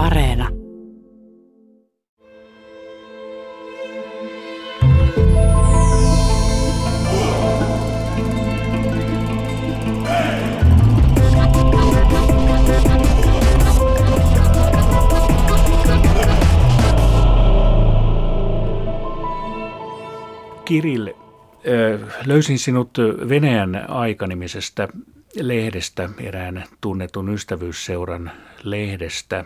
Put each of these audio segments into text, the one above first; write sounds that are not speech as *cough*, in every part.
Areena. Kirill, löysin sinut Venäjän aikanimisestä lehdestä, erään tunnetun ystävyysseuran lehdestä.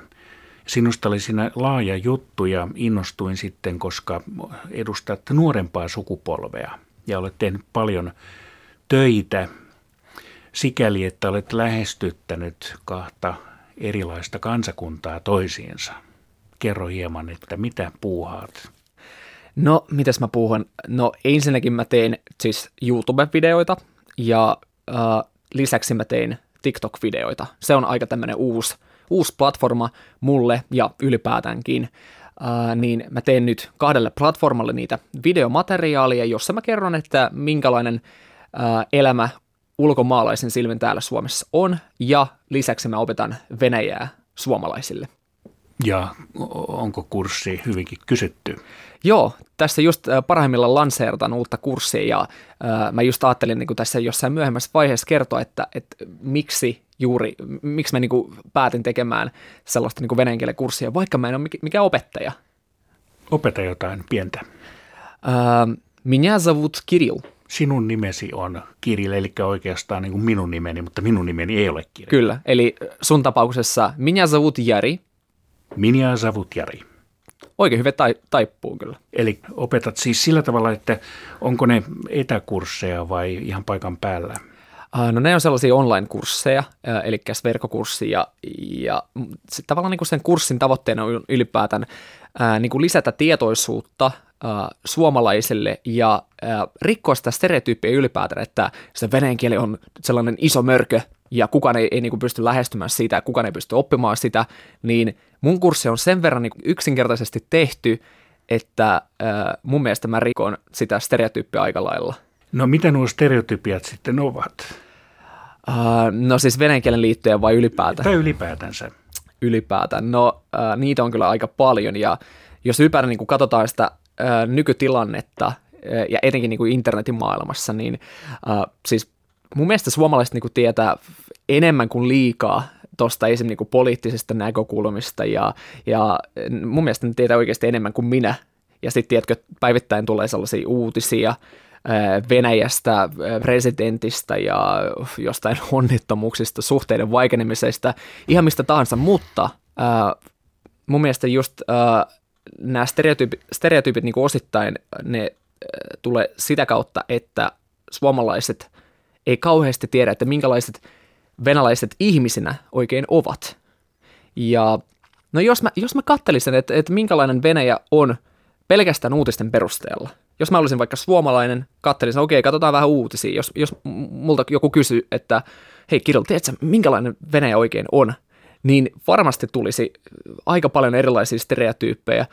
Sinusta oli siinä laaja juttu ja innostuin sitten, koska edustat nuorempaa sukupolvea ja olet tehnyt paljon töitä sikäli, että olet lähestyttänyt kahta erilaista kansakuntaa toisiinsa. Kerro hieman, että mitä puuhaat? No, mitäs mä puhun? No, ensinnäkin mä teen siis YouTube-videoita ja äh, lisäksi mä tein TikTok-videoita. Se on aika tämmöinen uusi, uusi platforma mulle ja ylipäätäänkin. Niin mä teen nyt kahdelle platformalle niitä videomateriaalia, jossa mä kerron, että minkälainen elämä ulkomaalaisen silmin täällä Suomessa on, ja lisäksi mä opetan Venäjää suomalaisille. Ja onko kurssi hyvinkin kysytty? Joo, tässä just parhaimmillaan lanseerataan uutta kurssia ja äh, mä just ajattelin niin tässä jossain myöhemmässä vaiheessa kertoa, että, että miksi juuri, miksi mä niin kuin päätin tekemään sellaista niin kurssia, vaikka mä en ole mikään opettaja. Opeta jotain pientä. Äh, minä zovut Kirill. Sinun nimesi on Kirill, eli oikeastaan niin kuin minun nimeni, mutta minun nimeni ei ole Kirill. Kyllä, eli sun tapauksessa minä zovut Jari. Minä zovut Jari oikein hyvin tai, taippuu kyllä. Eli opetat siis sillä tavalla, että onko ne etäkursseja vai ihan paikan päällä? No ne on sellaisia online-kursseja, eli verkkokurssi ja, ja tavallaan niin kuin sen kurssin tavoitteena on ylipäätään niin kuin lisätä tietoisuutta suomalaisille ja rikkoa sitä stereotyyppiä ylipäätään, että se venäjän kieli on sellainen iso mörkö ja kukaan ei, ei niin kuin pysty lähestymään sitä, kukaan ei pysty oppimaan sitä, niin mun kurssi on sen verran niin yksinkertaisesti tehty, että äh, mun mielestä mä rikon sitä stereotyyppiä aika lailla. No mitä nuo stereotypiat sitten ovat? Uh, no siis venäjän kielen liittyen vai ylipäätään? Tai ylipäätänsä. Ylipäätään. No uh, niitä on kyllä aika paljon ja jos ylipäätään niin katsotaan sitä uh, nykytilannetta uh, ja etenkin niin kuin internetin maailmassa, niin uh, siis mun mielestä suomalaiset niin kuin tietää enemmän kuin liikaa tuosta esimerkiksi niin poliittisesta näkökulmista ja, ja mun mielestä ne tietää oikeasti enemmän kuin minä. Ja sitten tiedätkö, päivittäin tulee sellaisia uutisia Venäjästä, presidentistä ja jostain *laughs* onnittomuuksista, suhteiden vaikenemisesta, ihan mistä tahansa, mutta mun mielestä just nämä stereotyypit, stereotyypit niin osittain ne tulee sitä kautta, että suomalaiset ei kauheasti tiedä, että minkälaiset venäläiset ihmisinä oikein ovat. Ja no jos mä, jos mä kattelisin, että, että minkälainen Venäjä on pelkästään uutisten perusteella, jos mä olisin vaikka suomalainen, kattelisin, okei, okay, katsotaan vähän uutisia, jos, jos multa joku kysyy, että hei Kirill, tiedätkö, minkälainen Venäjä oikein on, niin varmasti tulisi aika paljon erilaisia stereotyyppejä,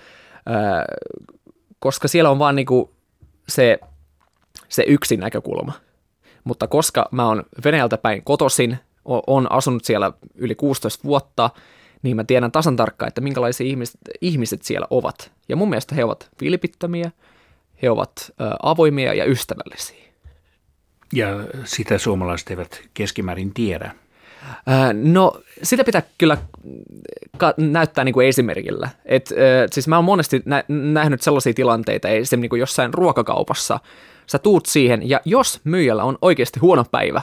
koska siellä on vaan niinku se, se yksi näkökulma. Mutta koska mä oon Venäjältä päin kotosin, on asunut siellä yli 16 vuotta, niin mä tiedän tasan tarkkaan, että minkälaisia ihmiset, ihmiset siellä ovat. Ja mun mielestä he ovat vilpittömiä, he ovat avoimia ja ystävällisiä. Ja sitä suomalaiset eivät keskimäärin tiedä. No sitä pitää kyllä ka- näyttää niin kuin esimerkillä. Et, siis mä oon monesti nä- nähnyt sellaisia tilanteita, esimerkiksi niin kuin jossain ruokakaupassa, sä tuut siihen ja jos myyjällä on oikeasti huono päivä,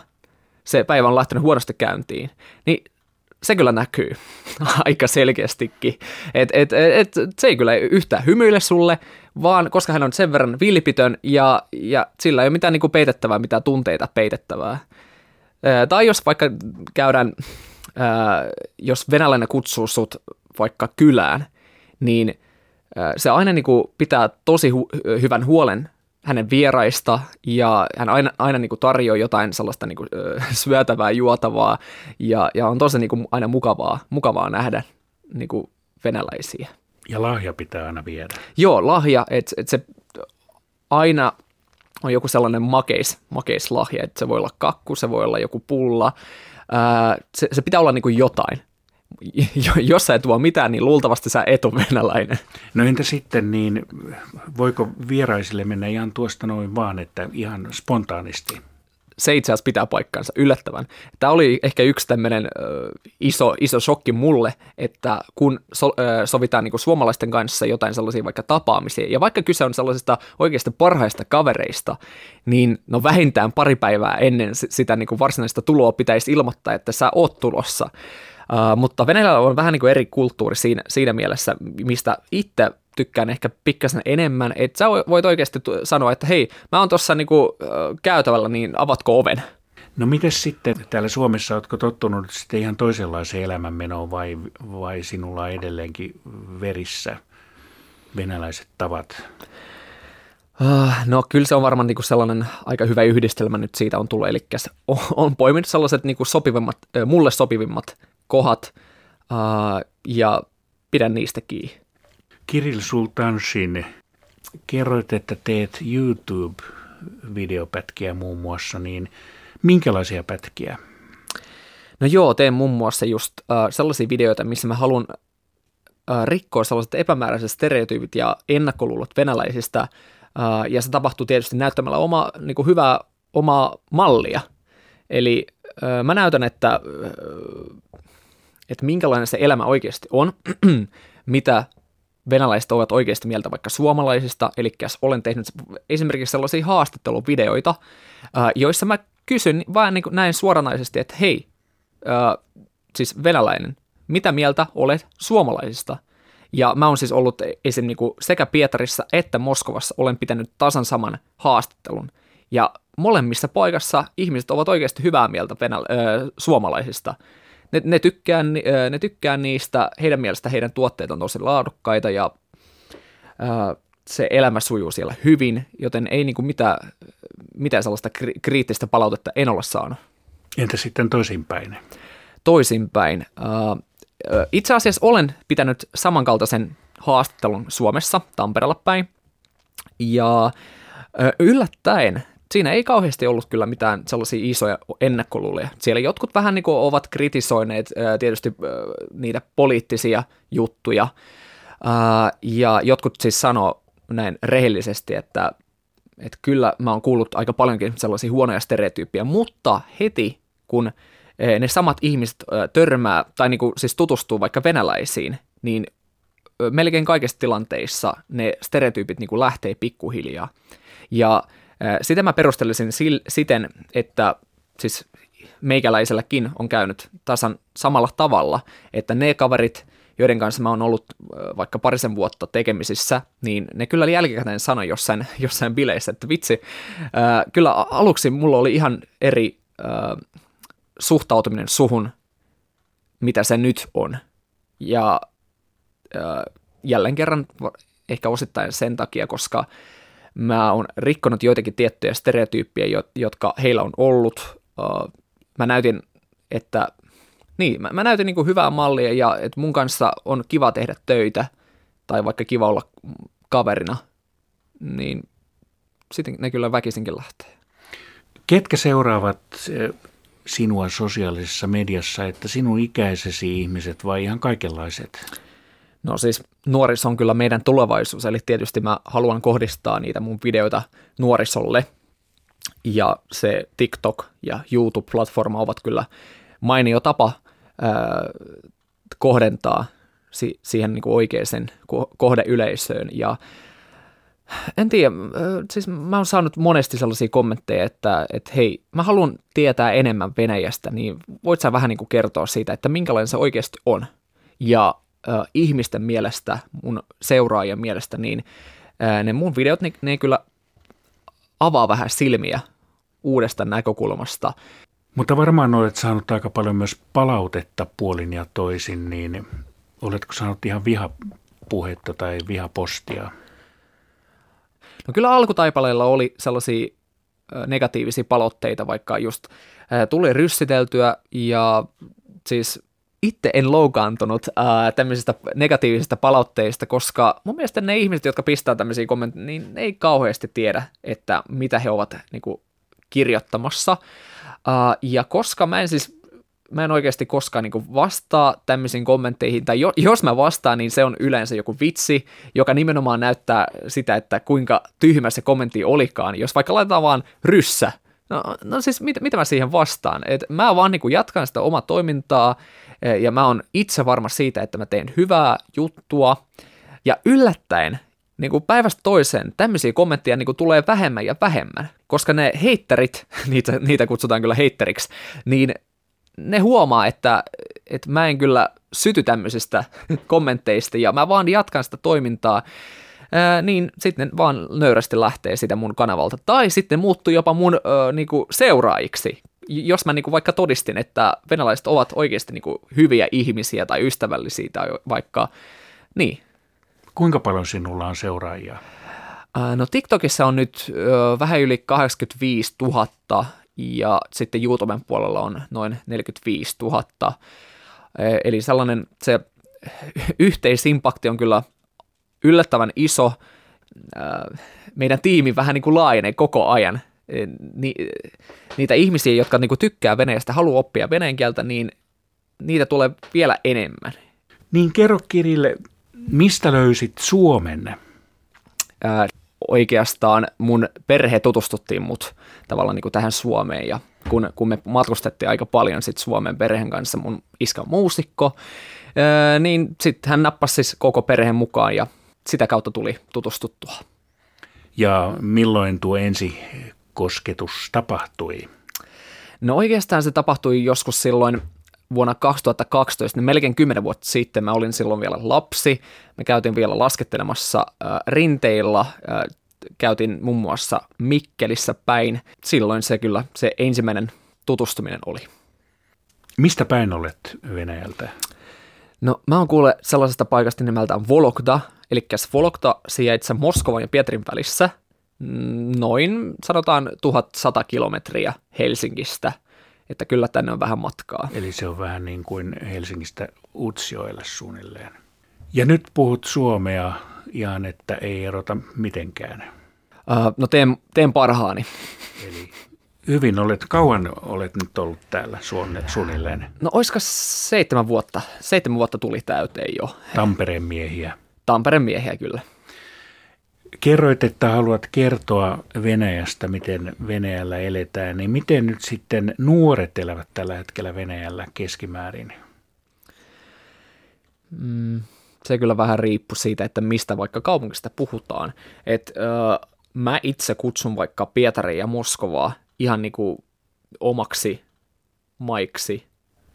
se päivä on lähtenyt huonosti käyntiin, niin se kyllä näkyy *laughs* aika selkeästikin. Et, et, et, se ei kyllä yhtään hymyile sulle, vaan koska hän on sen verran vilpitön ja, ja sillä ei ole mitään niin peitettävää, mitään tunteita peitettävää. Ää, tai jos vaikka käydään, ää, jos venäläinen kutsuu sut vaikka kylään, niin se aina niin kuin pitää tosi hu- hyvän huolen hänen vieraista ja hän aina, aina niin kuin tarjoaa jotain sellaista niin kuin, *laughs* syötävää, juotavaa ja, ja on tosi niin kuin aina mukavaa, mukavaa nähdä niin kuin venäläisiä. Ja lahja pitää aina viedä. Joo, lahja, että et se aina on joku sellainen makeis, makeislahja, että se voi olla kakku, se voi olla joku pulla, ää, se, se pitää olla niin kuin jotain. *laughs* jos sä et tuo mitään, niin luultavasti sä et ole venäläinen. No entä sitten, niin voiko vieraisille mennä ihan tuosta noin vaan, että ihan spontaanisti? se itse asiassa pitää paikkansa yllättävän. Tämä oli ehkä yksi tämmöinen iso, iso shokki mulle, että kun so, ö, sovitaan niin suomalaisten kanssa jotain sellaisia vaikka tapaamisia, ja vaikka kyse on sellaisista oikeasti parhaista kavereista, niin no vähintään pari päivää ennen sitä niin kuin varsinaista tuloa pitäisi ilmoittaa, että sä oot tulossa. Uh, mutta Venäjällä on vähän niin kuin eri kulttuuri siinä, siinä mielessä, mistä itse tykkään ehkä pikkasen enemmän, että sä voit oikeasti sanoa, että hei, mä oon tuossa niinku, käytävällä, niin avatko oven? No miten sitten täällä Suomessa, oletko tottunut sitten ihan toisenlaiseen elämänmenoon vai, vai sinulla on edelleenkin verissä venäläiset tavat? Ah, no kyllä se on varmaan niinku sellainen aika hyvä yhdistelmä nyt siitä on tullut, eli on, on poiminut sellaiset niinku sopivimmat, mulle sopivimmat kohdat uh, ja pidän niistä kiinni. Kirill Sultanshin, kerroit, että teet YouTube-videopätkiä muun muassa, niin minkälaisia pätkiä? No joo, teen muun muassa just uh, sellaisia videoita, missä mä haluan uh, rikkoa sellaiset epämääräiset stereotyypit ja ennakkoluulot venäläisistä, uh, ja se tapahtuu tietysti näyttämällä oma, niin kuin hyvää omaa mallia. Eli uh, mä näytän, että, uh, että minkälainen se elämä oikeasti on, *clears throat* mitä venäläiset ovat oikeasti mieltä vaikka suomalaisista, eli olen tehnyt esimerkiksi sellaisia haastatteluvideoita, joissa mä kysyn vaan niin näin suoranaisesti, että hei, siis venäläinen, mitä mieltä olet suomalaisista? Ja mä oon siis ollut esim. Niin sekä Pietarissa että Moskovassa olen pitänyt tasan saman haastattelun. Ja molemmissa paikassa ihmiset ovat oikeasti hyvää mieltä venäl- äh, suomalaisista ne, ne, tykkää, ne tykkää niistä, heidän mielestä heidän tuotteet on tosi laadukkaita ja ää, se elämä sujuu siellä hyvin, joten ei niinku mitään, mitään sellaista kri- kriittistä palautetta en ole saanut. Entä sitten toisinpäin? Toisinpäin. itse asiassa olen pitänyt samankaltaisen haastattelun Suomessa, Tampereella päin, ja yllättäen siinä ei kauheasti ollut kyllä mitään sellaisia isoja ennakkoluuloja. Siellä jotkut vähän niin kuin ovat kritisoineet tietysti niitä poliittisia juttuja, ja jotkut siis sanoo näin rehellisesti, että, että kyllä mä oon kuullut aika paljonkin sellaisia huonoja stereotyyppejä, mutta heti kun ne samat ihmiset törmää tai niin kuin siis tutustuu vaikka venäläisiin, niin melkein kaikissa tilanteissa ne stereotyypit niin kuin lähtee pikkuhiljaa. Ja sitä mä perustelisin siten, että siis meikäläiselläkin on käynyt tasan samalla tavalla, että ne kaverit, joiden kanssa mä oon ollut vaikka parisen vuotta tekemisissä, niin ne kyllä jälkikäteen sanoi jossain, *laughs* jossain bileissä, että vitsi, kyllä aluksi mulla oli ihan eri suhtautuminen suhun, mitä se nyt on. Ja jälleen kerran ehkä osittain sen takia, koska Mä oon rikkonut joitakin tiettyjä stereotyyppejä, jotka heillä on ollut. Mä näytin, että niin, mä, mä näytin niin hyvää mallia ja että mun kanssa on kiva tehdä töitä tai vaikka kiva olla kaverina, niin sitten ne kyllä väkisinkin lähtee. Ketkä seuraavat sinua sosiaalisessa mediassa, että sinun ikäisesi ihmiset vai ihan kaikenlaiset? No siis nuoriso on kyllä meidän tulevaisuus, eli tietysti mä haluan kohdistaa niitä mun videoita nuorisolle, ja se TikTok ja YouTube-platforma ovat kyllä mainio tapa ää, kohdentaa si- siihen niin oikeaan ko- kohdeyleisöön, ja en tiedä, siis mä oon saanut monesti sellaisia kommentteja, että, että hei, mä haluan tietää enemmän Venäjästä, niin voit sä vähän niin kuin kertoa siitä, että minkälainen se oikeasti on. Ja äh, ihmisten mielestä, mun seuraajien mielestä, niin äh, ne mun videot, ne, ne kyllä avaa vähän silmiä uudesta näkökulmasta. Mutta varmaan olet saanut aika paljon myös palautetta puolin ja toisin, niin oletko saanut ihan vihapuhetta tai vihapostia? No kyllä alkutaipaleilla oli sellaisia negatiivisia palautteita, vaikka just tuli ryssiteltyä ja siis itse en loukaantunut ää, tämmöisistä negatiivisista palautteista, koska mun mielestä ne ihmiset, jotka pistää tämmöisiä kommentteja, niin ne ei kauheasti tiedä, että mitä he ovat niin kuin, kirjoittamassa. Ää, ja koska mä en siis mä en oikeasti koskaan niin vastaa tämmöisiin kommentteihin, tai jo, jos mä vastaan, niin se on yleensä joku vitsi, joka nimenomaan näyttää sitä, että kuinka tyhmä se kommentti olikaan. Jos vaikka laitetaan vaan ryssä, no, no siis mit, mitä mä siihen vastaan? Et mä vaan niin jatkan sitä omaa toimintaa, ja mä oon itse varma siitä, että mä teen hyvää juttua, ja yllättäen niin kuin päivästä toiseen tämmöisiä kommentteja niin kuin tulee vähemmän ja vähemmän, koska ne heitterit, *laughs* niitä, niitä kutsutaan kyllä heitteriksi, niin ne huomaa, että, että mä en kyllä syty tämmöisistä *laughs* kommentteista ja mä vaan jatkan sitä toimintaa, ää, niin sitten vaan nöyrästi lähtee sitä mun kanavalta. Tai sitten muuttuu jopa mun ää, niinku seuraajiksi, jos mä niinku vaikka todistin, että venäläiset ovat oikeasti niinku hyviä ihmisiä tai ystävällisiä tai vaikka, niin, Kuinka paljon sinulla on seuraajia? No TikTokissa on nyt vähän yli 85 000 ja sitten YouTuben puolella on noin 45 000. Eli sellainen se yhteisimpakti on kyllä yllättävän iso. Meidän tiimi vähän niin kuin laajenee koko ajan. Ni, niitä ihmisiä, jotka niin kuin tykkää veneestä, haluaa oppia veneen kieltä, niin niitä tulee vielä enemmän. Niin kerro Kirille, Mistä löysit Suomen? Ää, oikeastaan mun perhe tutustuttiin mut tavallaan niin kuin tähän Suomeen ja kun, kun me matkustettiin aika paljon sit Suomen perheen kanssa, mun iskä on muusikko, ää, niin sitten hän nappasi siis koko perheen mukaan ja sitä kautta tuli tutustuttua. Ja milloin tuo ensi kosketus tapahtui? No oikeastaan se tapahtui joskus silloin vuonna 2012, niin melkein 10 vuotta sitten, mä olin silloin vielä lapsi, me käytiin vielä laskettelemassa äh, rinteillä, äh, käytiin muun muassa Mikkelissä päin. Silloin se kyllä, se ensimmäinen tutustuminen oli. Mistä päin olet Venäjältä? No mä oon kuule sellaisesta paikasta nimeltään Vologda, eli Vologda sijaitsee Moskovan ja Pietrin välissä, noin sanotaan 1100 kilometriä Helsingistä – että kyllä tänne on vähän matkaa. Eli se on vähän niin kuin Helsingistä Utsjoelle suunnilleen. Ja nyt puhut suomea ihan, että ei erota mitenkään. Uh, no teen, teen parhaani. Eli hyvin olet, kauan olet nyt ollut täällä suunnilleen? No olisiko seitsemän vuotta, seitsemän vuotta tuli täyteen jo. Tampereen miehiä. Tampereen miehiä kyllä. Kerroit, että haluat kertoa Venäjästä, miten Venäjällä eletään, niin miten nyt sitten nuoret elävät tällä hetkellä Venäjällä keskimäärin? Mm, se kyllä vähän riippuu siitä, että mistä vaikka kaupungista puhutaan. Et, ö, mä itse kutsun vaikka Pietaria ja Moskovaa ihan niinku omaksi maiksi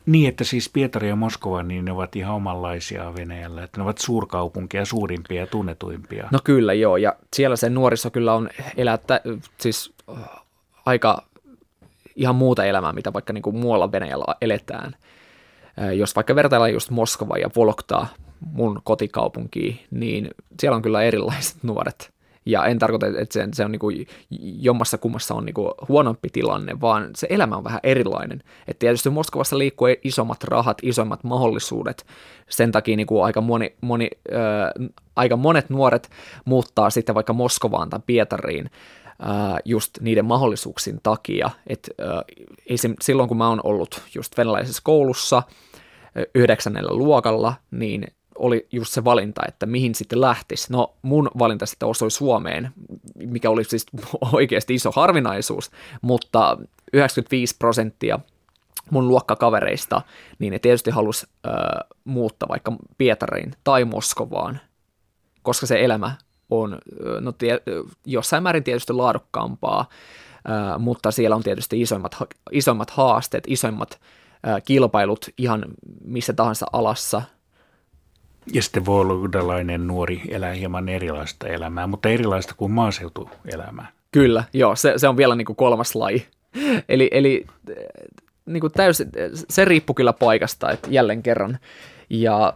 niin, että siis Pietari ja Moskova, niin ne ovat ihan omanlaisia Venäjällä, että ne ovat suurkaupunkeja, suurimpia ja tunnetuimpia. No kyllä joo, ja siellä se nuoriso kyllä on elättä, siis aika ihan muuta elämää, mitä vaikka niin kuin muualla Venäjällä eletään. Jos vaikka vertaillaan just Moskova ja Voloktaa, mun kotikaupunkiin, niin siellä on kyllä erilaiset *laughs* nuoret. Ja en tarkoita, että se, se on niin kuin, jommassa kummassa on niin kuin huonompi tilanne, vaan se elämä on vähän erilainen. Et tietysti Moskovassa liikkuu isommat rahat, isommat mahdollisuudet. Sen takia niin kuin aika, moni, moni, äh, aika monet nuoret muuttaa sitten vaikka Moskovaan tai Pietariin äh, just niiden mahdollisuuksien takia. Et, äh, silloin kun mä oon ollut just venäläisessä koulussa, yhdeksännellä luokalla, niin oli just se valinta, että mihin sitten lähtisi. No mun valinta sitten osui Suomeen, mikä oli siis *laughs* oikeasti iso harvinaisuus, mutta 95 prosenttia mun luokkakavereista, niin ne tietysti halusi äh, muuttaa vaikka Pietariin tai Moskovaan, koska se elämä on no, tie, jossain määrin tietysti laadukkaampaa, äh, mutta siellä on tietysti isoimmat, isoimmat haasteet, isoimmat äh, kilpailut ihan missä tahansa alassa – ja sitten volgudalainen nuori elää hieman erilaista elämää, mutta erilaista kuin maaseutuelämää. Kyllä, joo, se, se on vielä niin kuin kolmas laji. *laughs* eli eli niin kuin täysin, se riippuu kyllä paikasta, että jälleen kerran. Ja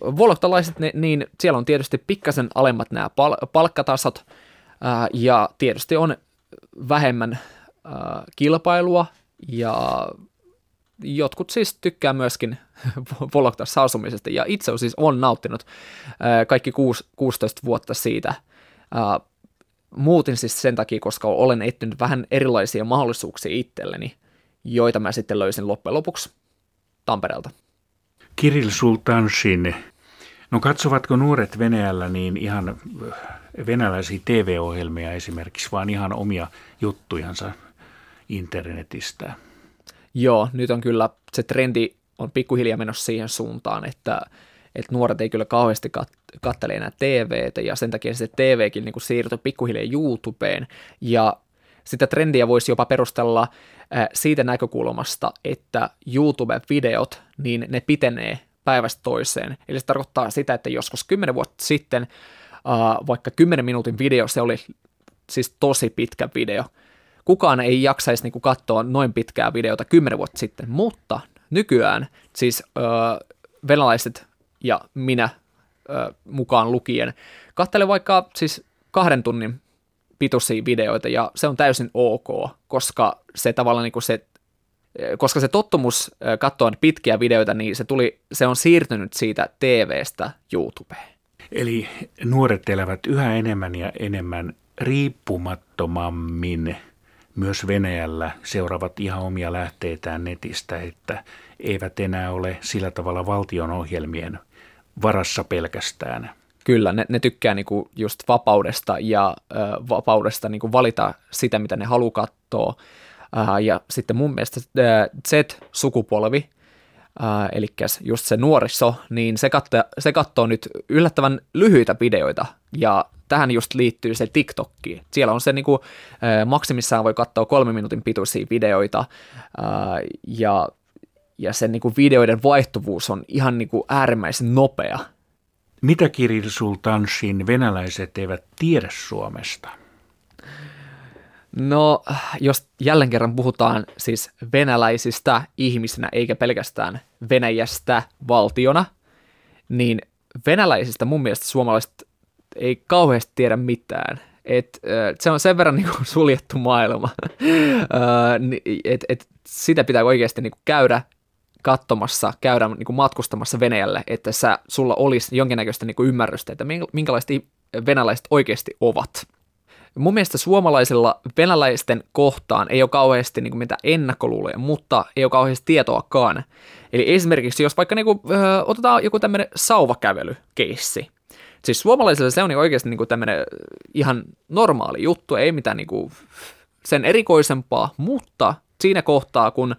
vologdalaiset, niin siellä on tietysti pikkasen alemmat nämä pal- palkkatasot, ää, ja tietysti on vähemmän ää, kilpailua, ja jotkut siis tykkää myöskin *laughs* Vologdassa asumisesta, ja itse siis on nauttinut kaikki 16 vuotta siitä. Muutin siis sen takia, koska olen etsinyt vähän erilaisia mahdollisuuksia itselleni, joita mä sitten löysin loppujen lopuksi Tampereelta. Kirill Sultanshin. No katsovatko nuoret Venäjällä niin ihan venäläisiä TV-ohjelmia esimerkiksi, vaan ihan omia juttujansa internetistä? Joo, nyt on kyllä se trendi on pikkuhiljaa menossa siihen suuntaan, että, että nuoret ei kyllä kauheasti kat- kattele enää TVtä ja sen takia se TVkin niin siirtyi pikkuhiljaa YouTubeen ja sitä trendiä voisi jopa perustella siitä näkökulmasta, että YouTube-videot, niin ne pitenee päivästä toiseen. Eli se tarkoittaa sitä, että joskus 10 vuotta sitten vaikka 10 minuutin video, se oli siis tosi pitkä video. Kukaan ei jaksaisi niin kuin, katsoa noin pitkää videota 10 vuotta sitten, mutta nykyään siis uh, venäläiset ja minä uh, mukaan lukien katselen vaikka siis kahden tunnin pituisia videoita ja se on täysin ok, koska se tavallaan niin kuin se koska se tottumus katsoa pitkiä videoita, niin se, tuli, se on siirtynyt siitä TVstä YouTubeen. Eli nuoret elävät yhä enemmän ja enemmän riippumattomammin myös Venäjällä seuraavat ihan omia lähteitään netistä, että eivät enää ole sillä tavalla valtion ohjelmien varassa pelkästään. Kyllä, ne, ne tykkää niinku just vapaudesta ja ö, vapaudesta niinku valita sitä, mitä ne haluaa katsoa. Ja sitten mun mielestä Z-sukupolvi, äh, eli just se nuoriso, niin se, katso, se katsoo nyt yllättävän lyhyitä videoita, ja tähän just liittyy se TikTokki. Siellä on se niin kuin, maksimissaan voi katsoa kolme minuutin pituisia videoita, ja, ja sen niin kuin videoiden vaihtuvuus on ihan niin kuin äärimmäisen nopea. Mitä Kirill Sultanshin venäläiset eivät tiedä Suomesta? No, jos jälleen kerran puhutaan siis venäläisistä ihmisinä, eikä pelkästään Venäjästä valtiona, niin venäläisistä mun mielestä suomalaiset ei kauheasti tiedä mitään. Et, se on sen verran *laughs* niin kuin suljettu maailma, *laughs* että et, sitä pitää oikeasti niin käydä katsomassa, käydä niin matkustamassa Venäjälle, että sä, sulla olisi jonkinnäköistä niin ymmärrystä, että minkälaiset venäläiset oikeasti ovat. Mun mielestä suomalaisilla venäläisten kohtaan ei ole kauheasti niin kuin mitään ennakkoluuloja, mutta ei ole kauheasti tietoakaan. Eli esimerkiksi jos vaikka niin kuin, ö, otetaan joku tämmöinen sauvakävelykeissi, Siis suomalaisille se on niin oikeasti niin kuin tämmöinen ihan normaali juttu, ei mitään niin kuin sen erikoisempaa, mutta siinä kohtaa, kun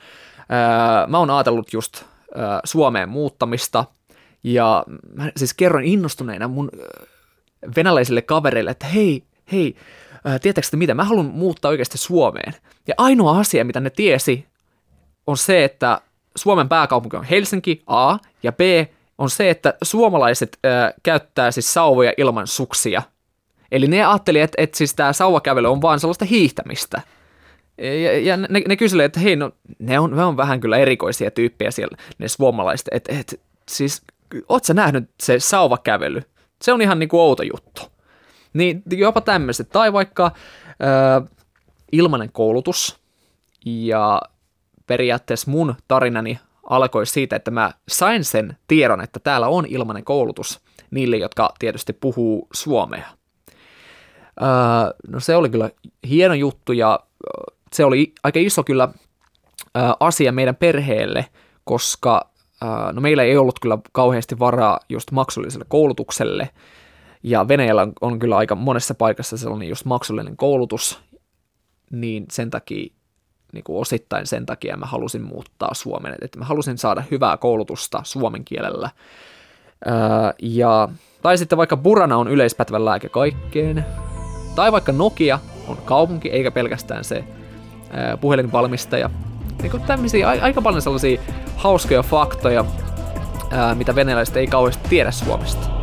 ää, mä oon ajatellut just ää, Suomeen muuttamista, ja mä siis kerron innostuneena mun venäläisille kavereille, että hei, hei, tietääkö mitä, mä haluan muuttaa oikeasti Suomeen. Ja ainoa asia, mitä ne tiesi, on se, että Suomen pääkaupunki on Helsinki, A, ja B, on se, että suomalaiset ää, käyttää siis sauvoja ilman suksia. Eli ne ajatteli, että, että siis tämä sauvakävely on vaan sellaista hiihtämistä. Ja, ja ne, ne kyselee, että hei, no ne on, ne on vähän kyllä erikoisia tyyppejä siellä, ne suomalaiset. Että et, siis, oot sä nähnyt se sauvakävely? Se on ihan niinku outo juttu. Niin jopa tämmöiset. Tai vaikka ö, ilmainen koulutus. Ja periaatteessa mun tarinani alkoi siitä, että mä sain sen tiedon, että täällä on ilmainen koulutus niille, jotka tietysti puhuu suomea. Öö, no se oli kyllä hieno juttu ja se oli aika iso kyllä öö, asia meidän perheelle, koska no meillä ei ollut kyllä kauheasti varaa just maksulliselle koulutukselle, ja Venäjällä on, on kyllä aika monessa paikassa sellainen just maksullinen koulutus, niin sen takia, niin kuin osittain sen takia mä halusin muuttaa Suomeen, että mä halusin saada hyvää koulutusta suomen kielellä. Öö, ja, tai sitten vaikka Burana on yleispätevä lääke kaikkeen, tai vaikka Nokia on kaupunki, eikä pelkästään se öö, puhelinvalmistaja. Niin kuin tämmöisiä aika paljon sellaisia hauskoja faktoja, öö, mitä venäläiset ei kauheasti tiedä Suomesta.